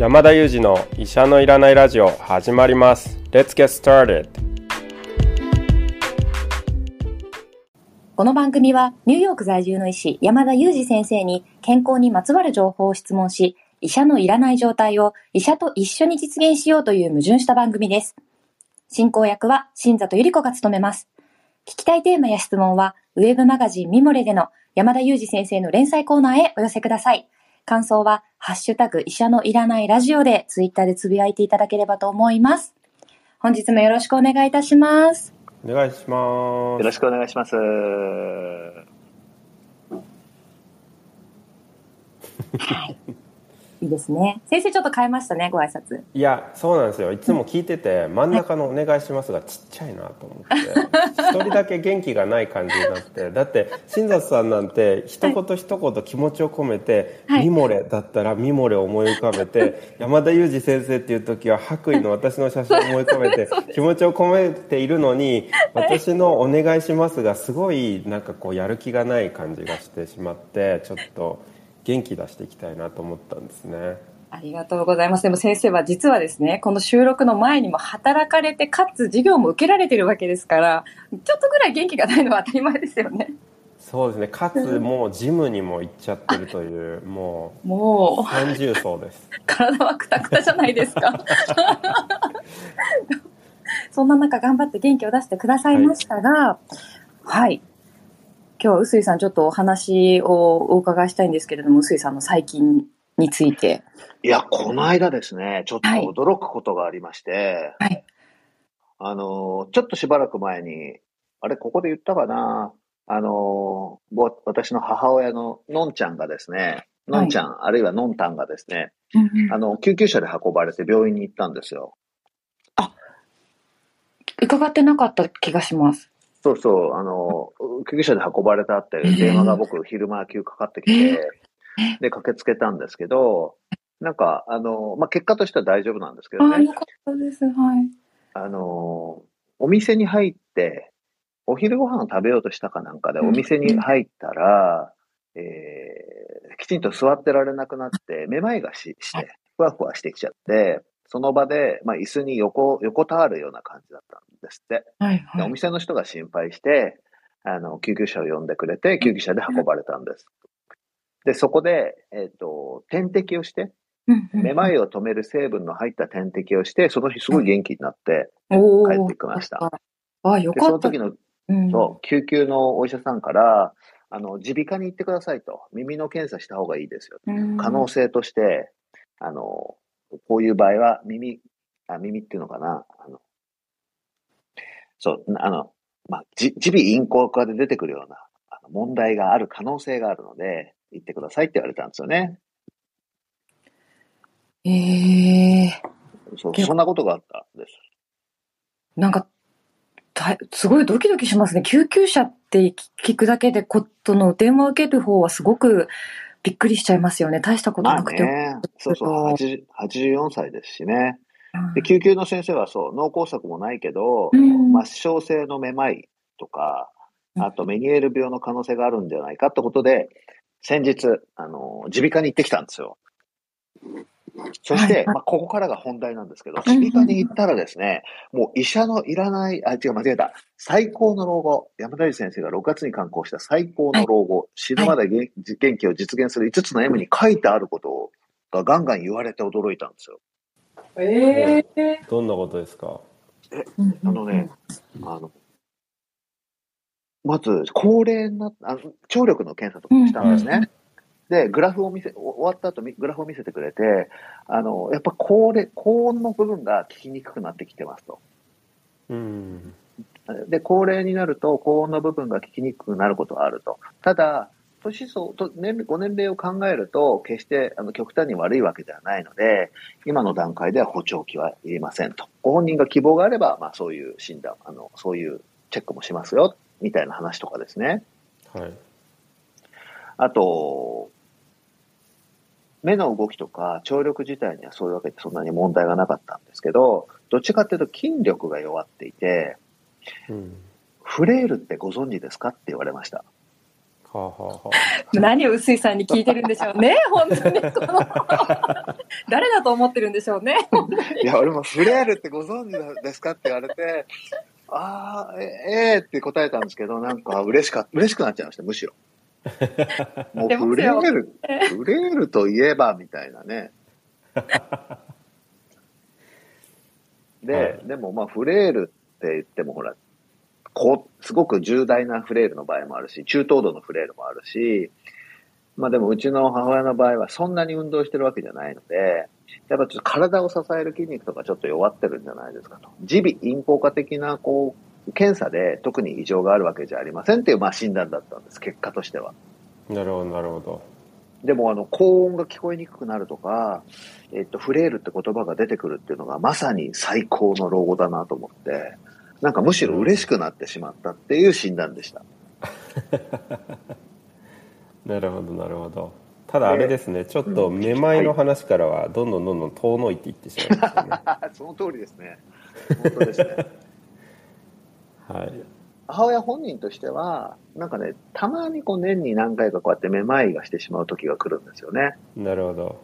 山田裕二の医者のいらないラジオ始まります。Let's get started. この番組はニューヨーク在住の医師山田裕二先生に健康にまつわる情報を質問し医者のいらない状態を医者と一緒に実現しようという矛盾した番組です。進行役は新里ゆり子が務めます。聞きたいテーマや質問はウェブマガジンミモレでの山田裕二先生の連載コーナーへお寄せください。感想はハッシュタグ医者のいらないラジオでツイッターでつぶやいていただければと思います。本日もよろしくお願いいたします。お願いします。よろしくお願いします。い いですね。先生ちょっと変えましたねご挨拶。いやそうなんですよ。いつも聞いてて真ん中の「お願いします」がちっちゃいなと思って。一人だけ元気がない感じになって。だって新里さんなんて一言一言気持ちを込めて「はい。ミモレ」だったら「ミモレ」を思い浮かべて山田裕二先生っていう時は白衣の私の写真を思い浮かべて 気持ちを込めているのに私の「お願いします」がすごいなんかこうやる気がない感じがしてしまってちょっと元気出していきたいなと思ったんですね。ありがとうございます。でも先生は実はですね、この収録の前にも働かれて、かつ授業も受けられてるわけですから、ちょっとぐらい元気がないのは当たり前ですよね。そうですねかつもうジムにも行っちゃってるという もうもう、三重奏です 体はクタクタじゃないですか。そんな中頑張って元気を出してくださいましたが、はい。今日は臼井さんちょっとお話をお伺いしたいんですけれども、臼井さんの最近について。いや、この間ですね、ちょっとはい驚くことがありまして、はい。あの、ちょっとしばらく前に、あれ、ここで言ったかな？あの、ぼ私の母親ののんちゃんがですね、のんちゃん、あるいはのんたんがですね、あの、救急車で運ばれて病院に行ったんですよ。伺ってなかった気がします。そうそう、あの、救急車で運ばれたっていう電話が僕、昼間急かかってきて、で、駆けつけたんですけど、なんか、あの、まあ、結果としては大丈夫なんですけどああ、ねよ、かったです。はい。あの、お店に入って、お昼ご飯を食べようとしたかなんかで、うん。お店に入ったら、えーきちんと座ってられなくなって、めまいがしして、ふわふわしてきちゃって、その場で、まあ、椅子に横、横たわるような感じだったんですって。はい。でおはい。店の人が心配して、あの、救急車を呼んでくれて、救急車で運ばれたんです。で、そこで、えっ、と、点滴をして、めまい。いを止める成分の入った点滴をして、その日すごい元気になっておー帰ってきました。あ、よで、かった。その時の、うんそう救急のお医者さんから、あの、耳鼻科に行ってくださいと。耳の検査した方がいいですよ。うん可能性として、あの、こういう場合は耳、あ、耳っていうのかな。あの、そう、あの、まあ、じ耳鼻咽喉科で出てくるようなあの問題がある可能性があるので、行ってくださいって言われたんですよね。ええそうそんなことがあったんです。なんか、たすごいドキドキしますね。救急車って聞くだけで、ことの電話を受ける方はすごくびっくりしちゃいますよね。大したことまあなくて。ね、そうそう、80 84歳ですしね。うんで、救急の先生はそう、脳梗塞もないけど、うん末梢性のめまいとか、うんあとメニエール病の可能性があるんではないかってことで、先日、あの、耳鼻科に行ってきたんですよ。そして、はいはいまあ、ここからが本題なんですけど、うん耳鼻科に行ったらですね、もう医者のいらない、あ、違う、間違えた。最高の老後。山田先生が6月に刊行した最高の老後、死ぬまで元元気を実現する5つの M に書いてあることがガンガン言われて驚いたんですよ。ええどんなことですか？あのね、あの、まず、高齢な、あの、聴力の検査とかもしたんですね。で、グラフを見せ、お終わった後、みグラフを見せてくれて、あの、やっぱ高齢、高音の部分が聞きにくくなってきてますと。うんで、高齢になると、高音の部分が聞きにくくなることはあると。ただ、年相と年ご年齢を考えると、決してあの極端に悪いわけではないので、今の段階では補聴器はいりませんと。ご本人が希望があれば、まあそういう診断、あの、そういうチェックもしますよ、みたいな話とかですね。はいあと、目の動きとか聴力自体にはそういうわけでそんなに問題がなかったんですけど、どっちかっていうと筋力が弱っていて、うんフレイルってご存知ですかって言われました。はあはあは 何を臼井さんに聞いてるんでしょうね、本当に。この 誰だと思ってるんでしょうね。いや、俺もフレールってご存知ですかって言われて、ああ、ええー、って答えたんですけど、なんか嬉しか、嬉しくなっちゃいました、むしろ。もうフレール、フレールといえば、みたいなね。で、はい、でもまあフレールって言ってもほら、こう、すごく重大なフレールの場合もあるし、中等度のフレールもあるし、まあでもうちの母親の場合はそんなに運動してるわけじゃないので、やっぱちょっと体を支える筋肉とかちょっと弱ってるんじゃないですかと。耳鼻咽喉科的なこう、検査で特に異常があるわけじゃありませんっていうまあ診断だったんです、結果としては。なるほど、なるほど。でもあの、高音が聞こえにくくなるとか、えっと、フレールって言葉が出てくるっていうのがまさに最高の老後だなと思って、なんかむしろ嬉しくなってしまったっていう診断でした。なるほど、なるほど。ただあれですね、ちょっとめまいの話からはどんどんどんどん遠のいていってしまいましたね。その通りですね。本当ですね。はい。母親本人としては、なんかね、たまにこう年に何回かこうやってめまいがしてしまう時が来るんですよね。なるほど。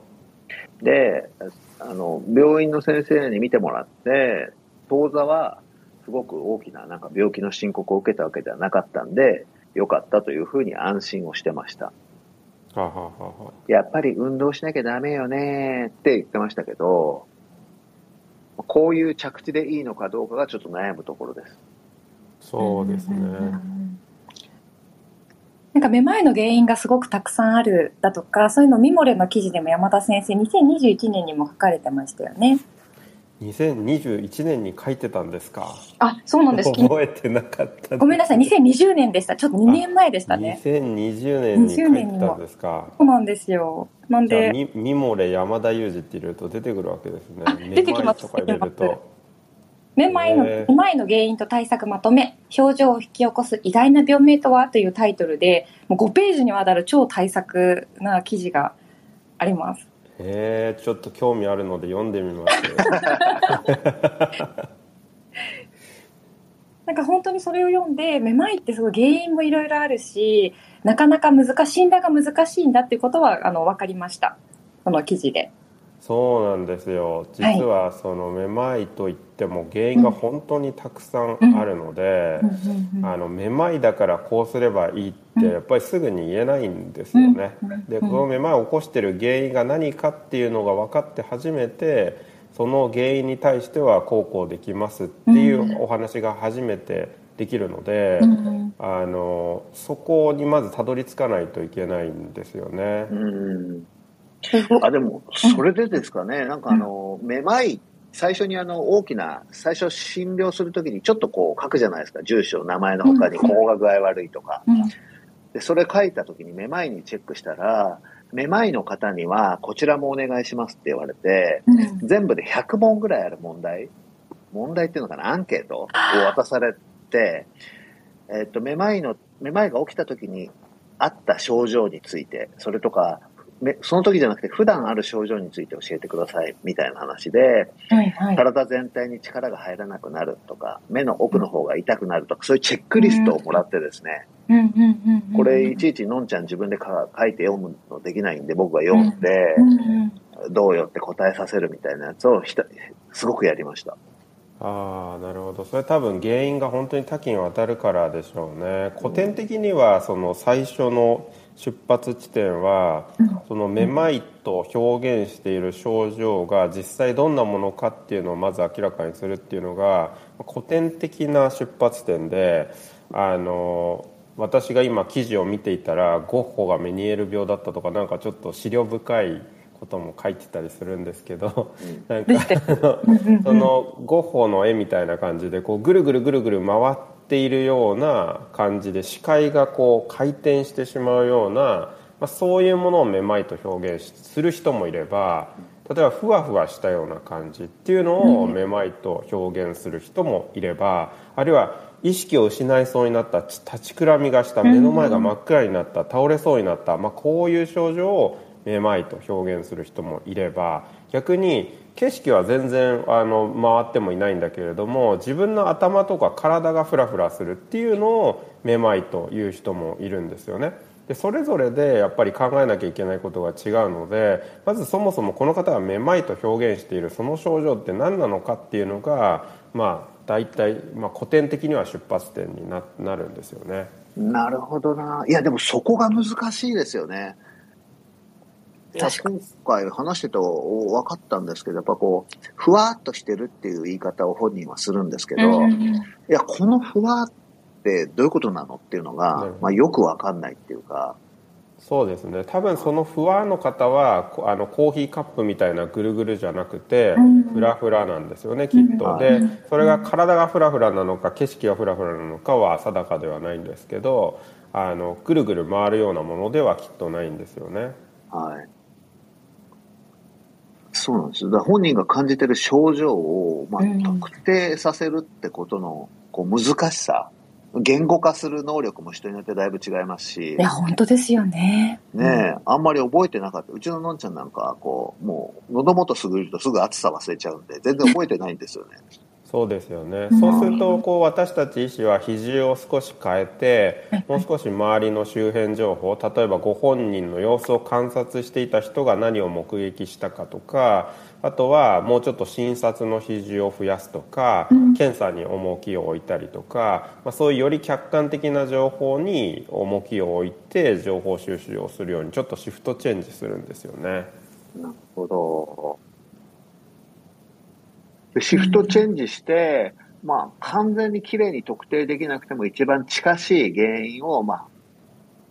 で、あの、病院の先生に見てもらって、当座はすごく大きななんか病気の申告を受けたわけではなかったんで、よかったというふうに安心をしてました。はははやっぱり運動しなきゃダメよねって言ってましたけど、こういう着地でいいのかどうかがちょっと悩むところです。そうですね。なんかめまいの原因がすごくたくさんあるだとか、そういうのミモレの記事でも山田先生、2021年にも書かれてましたよね。2021年に書いてたんですか？あそうなんです。覚えてなかったごめんなさい。2020年でした。ちょっと2年前でしたね。2020年に書いてたんですか？そうなんですよ。なんでミミモレ山田裕二って入れると出てくるわけですね。出てきます。とか入れるとめまいの、めまいの原因と対策まとめ、症状を引き起こす意外な病名とはというタイトルで、もう5ページにわたる超対策な記事があります。へえちょっと興味あるので読んでみます なんか本当にそれを読んでめまいってすごい原因もいろいろあるしなかなか難しいんだが難しいんだっていうことはあの分かりましたこの記事で。そうなんですよ実はそのめまいといっても原因が本当にたくさんあるので、あのめまいだからこうすればいいってやっぱりすぐに言えないんですよね。でこのめまいを起こしてる原因が何かっていうのが分かって初めてその原因に対してはこうこうできますっていうお話が初めてできるので、あのそこにまずたどり着かないといけないんですよね。あ、でも、それでですかね、なんかあの、めまい、最初にあの、大きな、最初診療するときにちょっとこう書くじゃないですか、住所、名前の他に、ここが具合悪いとか。で、それ書いたときにめまいにチェックしたら、めまいの方には、こちらもお願いしますって言われて、全部で100問ぐらいある問題、問題っていうのかな、アンケートを渡されて、えっと、めまいの、めまいが起きたときにあった症状について、それとか、その時じゃなくて普段ある症状について教えてくださいみたいな話で、はいはい、体全体に力が入らなくなるとか、目の奥の方が痛くなるとか、そういうチェックリストをもらってですね、これいちいちのんちゃん自分で書いて読むのできないんで僕が読んで、どうよって答えさせるみたいなやつをすごくやりました。ああなるほど。それ多分原因が本当に多岐にわたるからでしょうね。古典的にはその最初の出発地点は、そのめまいと表現している症状が実際どんなものかっていうのをまず明らかにするっていうのが古典的な出発点であの私が今記事を見ていたらゴッホがメニエール病だったとかなんかちょっと資料深いことも書いてたりするんですけど、うん、なんかそのゴッホの絵みたいな感じでこうぐるぐるぐるぐる回っているような感じで視界がこう回転してしまうような、まあ、そういうものをめまいと表現する人もいれば例えばふわふわしたような感じっていうのをめまいと表現する人もいればあるいは意識を失いそうになった立ちくらみがした目の前が真っ暗になった倒れそうになった、まあ、こういう症状をめまいと表現する人もいれば逆に景色は全然あの回ってもいないんだけれども自分の頭とか体がフラフラするっていうのをめまいという人もいるんですよね。でそれぞれでやっぱり考えなきゃいけないことが違うのでまずそもそもこの方がめまいと表現しているその症状って何なのかっていうのがまあ大体、まあ、古典的には出発点にななるんですよね。なるほどな。いや、でもそこが難しいですよね。今回話してて分かったんですけど、やっぱこう、ふわっとしてるっていう言い方を本人はするんですけど、うん、いや、このふわってどういうことなのっていうのが、まあ、よく分かんないっていうか、そうですね。多分そのふわの方はあのコーヒーカップみたいなぐるぐるじゃなくて、フラフラなんですよねきっと、でそれが体がフラフラなのか景色がフラフラなのかは定かではないんですけどあのぐるぐる回るようなものではきっとないんですよね。はいそうなんですだ本人が感じてる症状を、まあ、特定させるってことのこう難しさ、言語化する能力も人によってだいぶ違いますし。いや、本当ですよね。ねえ、あんまり覚えてなかった。うちののんちゃんなんか、こう、もう、喉元すぐるとすぐ暑さ忘れちゃうんで、全然覚えてないんですよね。そうですよね、そうするとこう私たち医師は比重を少し変えてもう少し周りの周辺情報例えばご本人の様子を観察していた人が何を目撃したかとかあとはもうちょっと診察の比重を増やすとか、検査に重きを置いたりとか、まあ、そういうより客観的な情報に重きを置いて情報収集をするようにちょっとシフトチェンジするんですよね。なるほどでシフトチェンジして、まあ、完全にきれいに特定できなくても一番近しい原因を、まあ、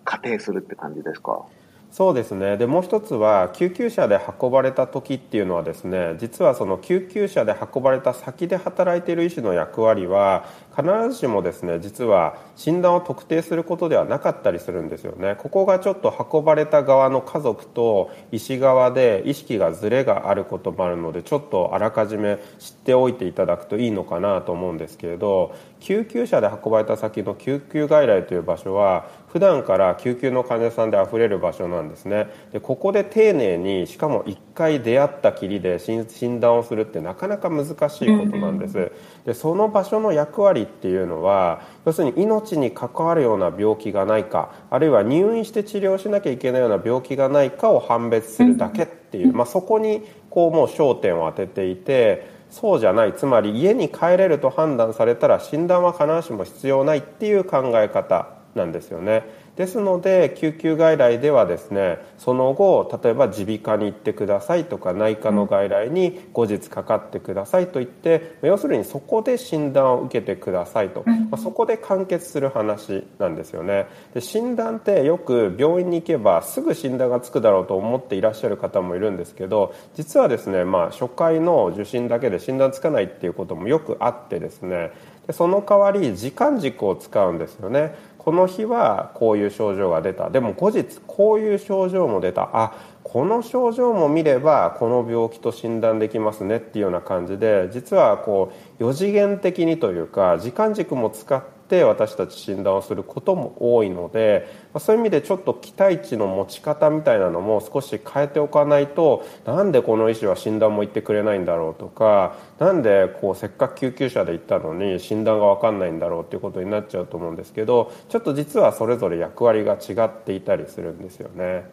仮定するって感じですか？そうですね。でもう一つは救急車で運ばれた時っていうのはですね実はその救急車で運ばれた先で働いている医師の役割は必ずしもですね実は診断を特定することではなかったりするんですよね。ここがちょっと運ばれた側の家族と医師側で意識がずれがあることもあるのでちょっとあらかじめ知っておいていただくといいのかなと思うんですけれど救急車で運ばれた先の救急外来という場所は普段から救急の患者さんであふれる場所なんですね。でここで丁寧にしかも1回出会ったきりで診断をするってなかなか難しいことなんです。でその場所の役割っていうのは要するに命に関わるような病気がないかあるいは入院して治療しなきゃいけないような病気がないかを判別するだけっていう、まあ、そこにこうもう焦点を当てていてそうじゃない。つまり家に帰れると判断されたら診断は必ずしも必要ないっていう考え方なんですよね。ですので救急外来ではですねその後例えば耳鼻科に行ってくださいとか内科の外来に後日かかってくださいと言って要するにそこで診断を受けてくださいと、まあ、そこで完結する話なんですよね。で診断ってよく病院に行けばすぐ診断がつくだろうと思っていらっしゃる方もいるんですけど実はですね、まあ、初回の受診だけで診断つかないっていうこともよくあってですね。でその代わり時間軸を使うんですよねこの日はこういう症状が出た。でも後日こういう症状も出た。あこの症状も見ればこの病気と診断できますねっていうような感じで実はこう4次元的にというか時間軸も使ってって私たち診断をすることも多いのでそういう意味でちょっと期待値の持ち方みたいなのも少し変えておかないとなんでこの医師は診断も言ってくれないんだろうとかなんでこうせっかく救急車で行ったのに診断が分かんないんだろうっていうことになっちゃうと思うんですけどちょっと実はそれぞれ役割が違っていたりするんですよね。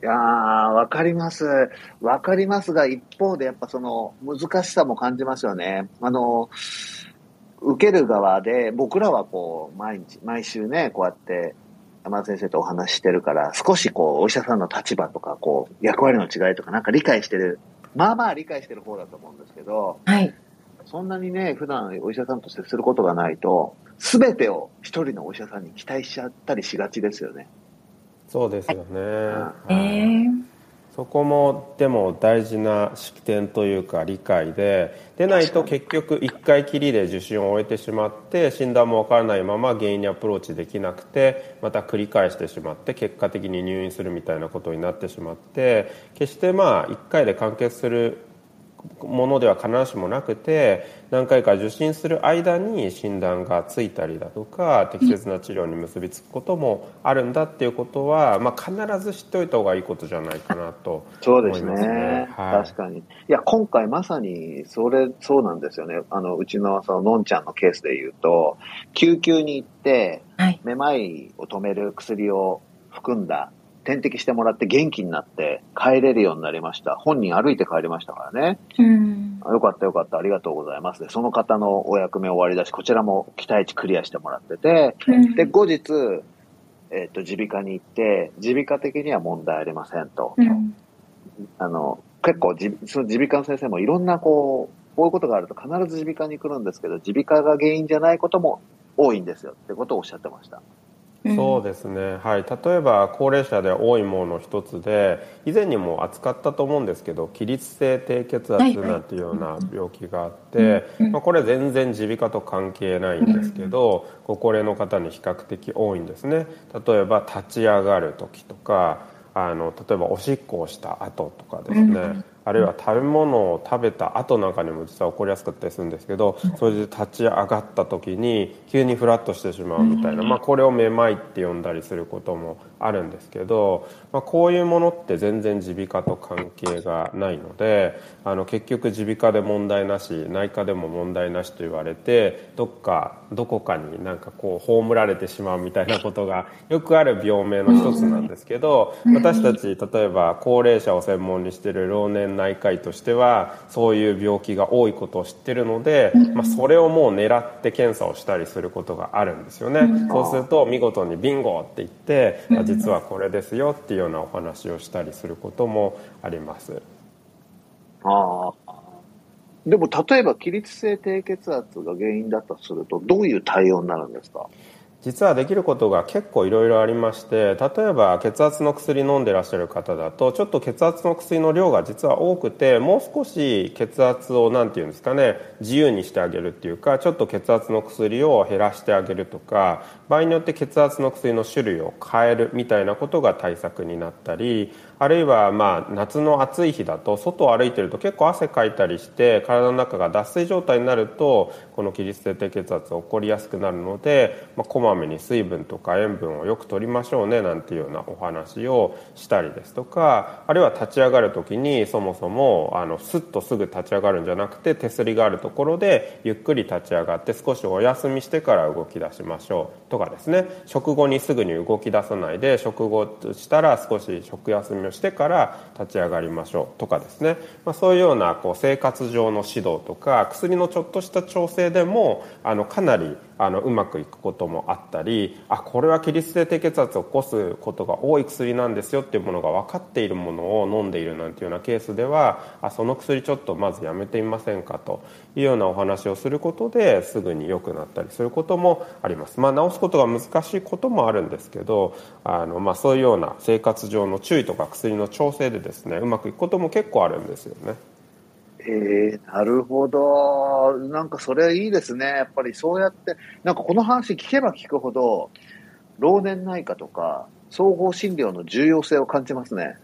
いやわかります。わかりますが、一方でやっぱその難しさも感じますよね。あの、受ける側で、僕らはこう、毎日、毎週ね、こうやって山田先生とお話してるから、少しこう、お医者さんの立場とか、こう、役割の違いとかなんか理解してる、まあまあ理解してる方だと思うんですけど、はい。そんなにね、普段お医者さんと接することがないと、すべてを一人のお医者さんに期待しちゃったりしがちですよね。そうですよね。えーそこもでも大事な式典というか理解ででないと結局1回きりで受診を終えてしまって診断も分からないまま原因にアプローチできなくてまた繰り返してしまって結果的に入院するみたいなことになってしまって決してまあ1回で完結するものでは必ずしもなくて何回か受診する間に診断がついたりだとか適切な治療に結びつくこともあるんだっていうことは、まあ、必ず知っておいた方がいいことじゃないかなと思いますね。そうですね、はい、確かに。いや、今回まさにそれ、そうなんですよね。あの、うちのそののんちゃんのケースで言うと、救急に行って、めまいを止める薬を含んだ点滴してもらって元気になって帰れるようになりました。本人歩いて帰りましたからね。うん。あよかったよかった、ありがとうございます。で、その方のお役目終わりだし、こちらも期待値クリアしてもらってて、うんで、後日、えっ、と、耳鼻科に行って、耳鼻科的には問題ありませんと。うん。あの、結構じ、その耳鼻科の先生もいろんなこう、こういうことがあると必ず耳鼻科に来るんですけど、耳鼻科が原因じゃないことも多いんですよってことをおっしゃってました。そうですね、はい、例えば高齢者で多いものの一つで以前にも扱ったと思うんですけど起立性低血圧なんていうような病気があって、まあ、これ全然耳鼻科と関係ないんですけどご高齢の方に比較的多いんですね。例えば立ち上がる時とかあの例えばおしっこをした後とかですね、あるいは食べ物を食べた後なんかにも実は起こりやすかったりするんですけどそれで立ち上がった時に急にフラッとしてしまうみたいな、まあ、これをめまいって呼んだりすることもあるんですけど、まあ、こういうものって全然耳鼻科と関係がないのであの結局耳鼻科で問題なし内科でも問題なしと言われてどっかどこかになんかこう葬られてしまうみたいなことがよくある病名の一つなんですけど私たち例えば高齢者を専門にしている老年内科医としてはそういう病気が多いことを知ってるので、まあ、それをもう狙って検査をしたりすることがあるんですよね。そうすると見事にビンゴって言ってあ実はこれですよっていうようなお話をしたりすることもあります。ああ。でも、例えば、起立性低血圧が原因だとすると、どういう対応になるんですか？実はできることが結構いろいろありまして例えば血圧の薬飲んでらっしゃる方だとちょっと血圧の薬の量が実は多くてもう少し血圧を何て言うんですかね自由にしてあげるっていうかちょっと血圧の薬を減らしてあげるとか場合によって血圧の薬の種類を変えるみたいなことが対策になったりあるいはまあ夏の暑い日だと外を歩いてると結構汗かいたりして体の中が脱水状態になるとこの起立性低血圧起こりやすくなるので、まあ、こまめに水分とか塩分をよく取りましょうねなんていうようなお話をしたりですとかあるいは立ち上がる時にそもそもあのスッとすぐ立ち上がるんじゃなくて手すりがあるところでゆっくり立ち上がって少しお休みしてから動き出しましょうとかですね。食後にすぐに動き出さないで食後したら少し食休みをしてから立ち上がりましょうとかですね、まあ、そういうようなこう生活上の指導とか薬のちょっとした調整でもあのかなりあのうまくいくこともあったりあこれは起立性低血圧を起こすことが多い薬なんですよっていうものが分かっているものを飲んでいるなんていうようなケースではあその薬ちょっとまずやめてみませんかというようなお話をすることですぐに良くなったりすることもあります、まあ、治すことが難しいこともあるんですけどあの、まあ、そういうような生活上の注意とか薬の調整でですねうまくいくことも結構あるんですよね。ええなるほど。なんかそれはいいですね。やっぱりそうやって、なんかこの話聞けば聞くほど、老年内科とか、総合診療の重要性を感じますね。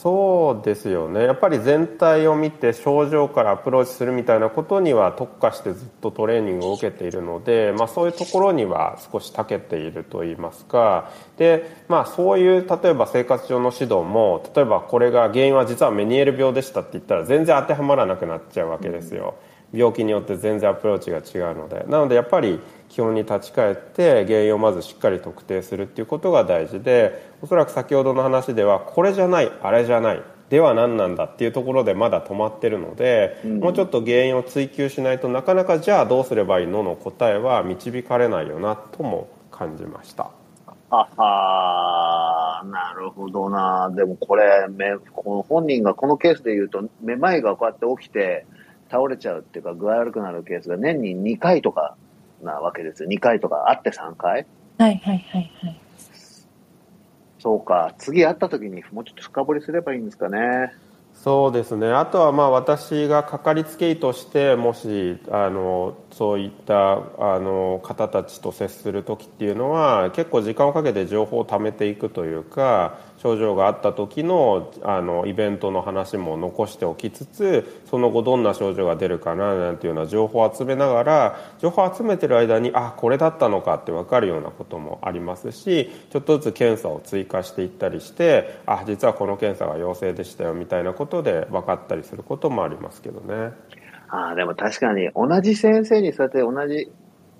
そうですよね。やっぱり全体を見て症状からアプローチするみたいなことには特化してずっとトレーニングを受けているので、まあ、そういうところには少し長けているといいますか。で、まあ、そういう例えば生活上の指導も例えばこれが原因は実はメニエール病でしたって言ったら全然当てはまらなくなっちゃうわけですよ。病気によって全然アプローチが違うので。なのでやっぱり基本に立ち返って原因をまずしっかり特定するっていうことが大事でおそらく先ほどの話ではこれじゃないあれじゃないでは何なんだっていうところでまだ止まってるので、うん、もうちょっと原因を追求しないとなかなかじゃあどうすればいいのの答えは導かれないよなとも感じました。あはなるほどな。でもこれ、めこの本人がこのケースで言うと、めまいがこうやって起きて、倒れちゃうっていうか具合悪くなるケースが年に2回とかなわけですよ。2回とかあって3回はいはいはいはい。そうか。次会った時にもうちょっと深掘りすればいいんですかね。そうですねあとはまあ私がかかりつけ医としてもしあのそういったあの方たちと接する時っていうのは結構時間をかけて情報を貯めていくというか症状があった時のあのイベントの話も残しておきつつその後どんな症状が出るかななんていうような情報を集めながら情報を集めてる間にあこれだったのかって分かるようなこともありますしちょっとずつ検査を追加していったりしてあ実はこの検査が陽性でしたよみたいなことで分かったりすることもありますけどね。あ、でも確かに同じ先生にそうやって同じ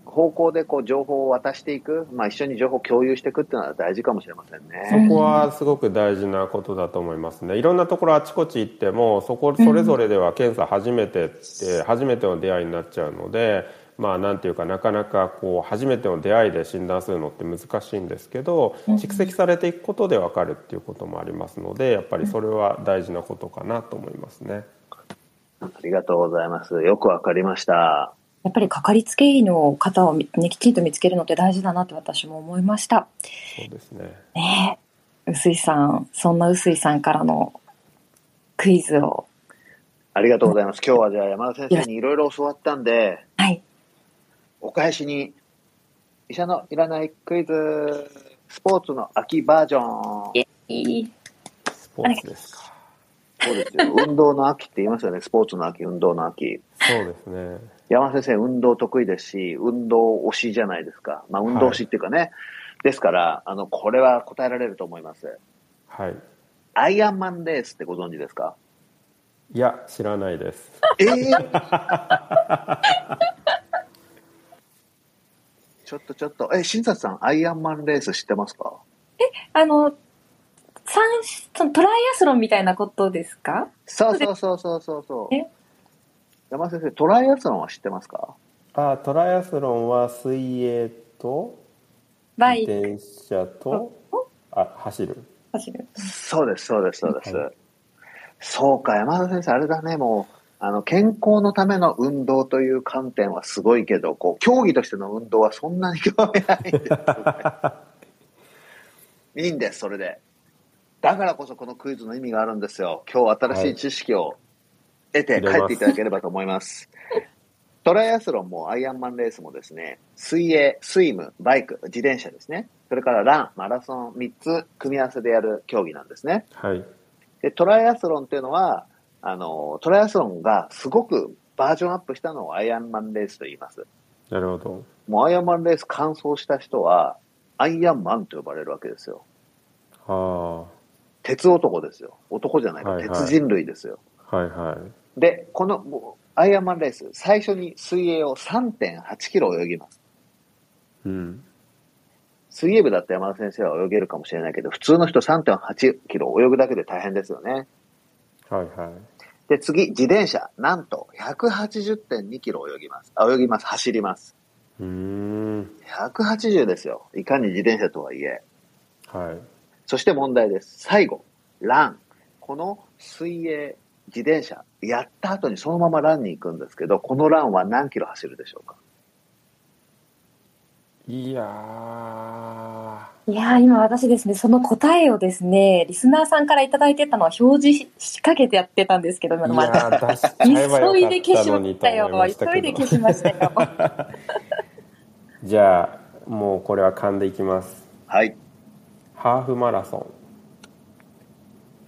方向でこう情報を渡していく、まあ、一緒に情報を共有していくっていうのは大事かもしれませんね。そこはすごく大事なことだと思いますね。いろんなところあちこち行っても、そこ、それぞれでは検査初めてって、初めての出会いになっちゃうので、まあなんていうかなかなかこう初めての出会いで診断するのって難しいんですけど、蓄積されていくことでわかるっていうこともありますので、やっぱりそれは大事なことかなと思いますね。ありがとうございます。よくわかりました。やっぱりかかりつけ医の方を、ね、きちんと見つけるのって大事だなって私も思いました。そうですね。ねえ、臼井さん、そんな臼井さんからのクイズを。ありがとうございます。今日はじゃあ山田先生にいろいろ教わったんで、はい。お返しに、医者のいらないクイズ、スポーツの秋バージョン。いい。スポーツですか。そうですよ。運動の秋って言いますよね。スポーツの秋、運動の秋。そうですね。山田先生、運動得意ですし、運動推しじゃないですか。まあ、運動推しっていうかね。ですから、あの、これは答えられると思います。はい。アイアンマンレースってご存知ですか？いや、知らないです。ええ ちょっとちょっと、え、新里さん、アイアンマンレース知ってますか？あの、三そのトライアスロンみたいなことですか？そうそうそうそうそうそうえ？山田先生、トライアスロンは知ってますか？あ、トライアスロンは水泳とバイク自転車とあ走る。走る。そうです、そうです、そうです。はいそうか、山田先生、あれだね、もう、あの、健康のための運動という観点はすごいけど、こう、競技としての運動はそんなに興味ないんですよね。いいんです、それで。だからこそこのクイズの意味があるんですよ。今日新しい知識を得て帰っていただければと思います。トライアスロンもアイアンマンレースもですね、水泳、スイム、バイク、自転車ですね。それからラン、マラソン、3つ組み合わせでやる競技なんですね。はい。で、トライアスロンっていうのは、あの、トライアスロンがすごくバージョンアップしたのをアイアンマンレースと言います。なるほど。もうアイアンマンレース完走した人は、アイアンマンと呼ばれるわけですよ。は鉄男ですよ。男じゃないか、はいはい鉄人類ですよ。あ。はいはい。で、このアイアンマンレース、最初に水泳を3.8キロ泳ぎます。うん。水泳部だった山田先生は泳げるかもしれないけど、普通の人3.8キロ泳ぐだけで大変ですよね。はいはい。で、次、自転車。なんと、180.2キロ泳ぎます。あ、泳ぎます。走ります。うーん。180ですよ。いかに自転車とはいえ。はい。そして問題です。最後、ラン。この水泳、自転車、やった後にそのままランに行くんですけど、このランは何キロ走るでしょうか？いやー。いやー、今私ですね、その答えをですね、リスナーさんからいただいてたのは表示ししかけてやってたんですけど、今いのまで。やー出しちゃえばよ急いで消しましたよ急いで消。しましたよ。じゃあ、もうこれは勘でいきます。はい。ハーフマラソン。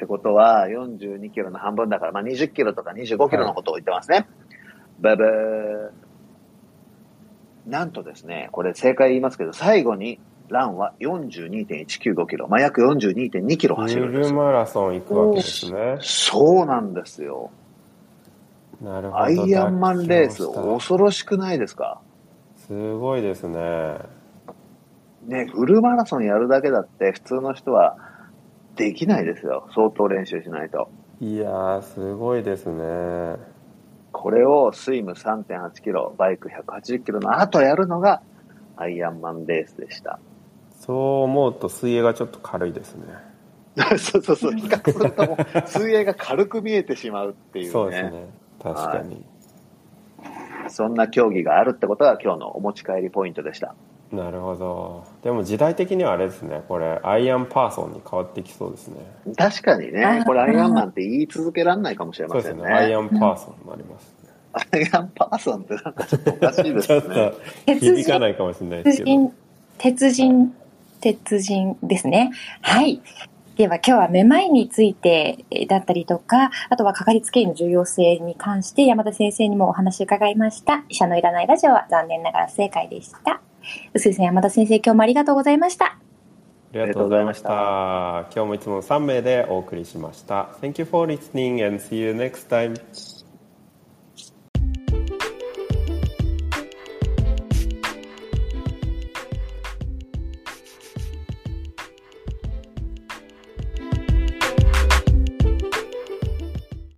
ってことは、42キロの半分だから、まあ、20キロとか25キロのことを言ってますね。ブブー。なんとですね、これ正解言いますけど、最後にランは42.195キロ、まあ、約42.2キロ走フるんですよ。ルマラソン行くわけですね。そうなんですよ。なるほど。アイアンマンレース、恐ろしくないですか？すごいですね。ね、フルマラソンやるだけだって普通の人はできないですよ。相当練習しないと。いやー、すごいですね。これをスイム3.8キロ、バイク180キロの後やるのがアイアンマンレースでした。そう思うと水泳がちょっと軽いですね。そうそうそう、比較するともう水泳が軽く見えてしまうっていうね。そうですね。確かに。そんな競技があるってことが今日のお持ち帰りポイントでした。なるほど。でも時代的にはあれですね。これ、アイアンパーソンに変わってきそうですね。確かにねこれアイアンマンって言い続けられないかもしれませんね。そうですね。アイアンパーソンになりますね。アイアンパーソンってなんかちょっとおかしいです ちょっね。と響かないかもしれないですけど。鉄人、鉄人、鉄人ですね。はい。では今日はめまいについてえーだったりとか、あとはかかりつけ医の重要性に関して山田先生にもお話伺いました。医者のいらないラジオは残念ながら不正解でした。臼井さん、山田先生、今日もありがとうございました。ありがとうございました。今日もいつも3名でお送りしました。Thank you for listening and see you next time.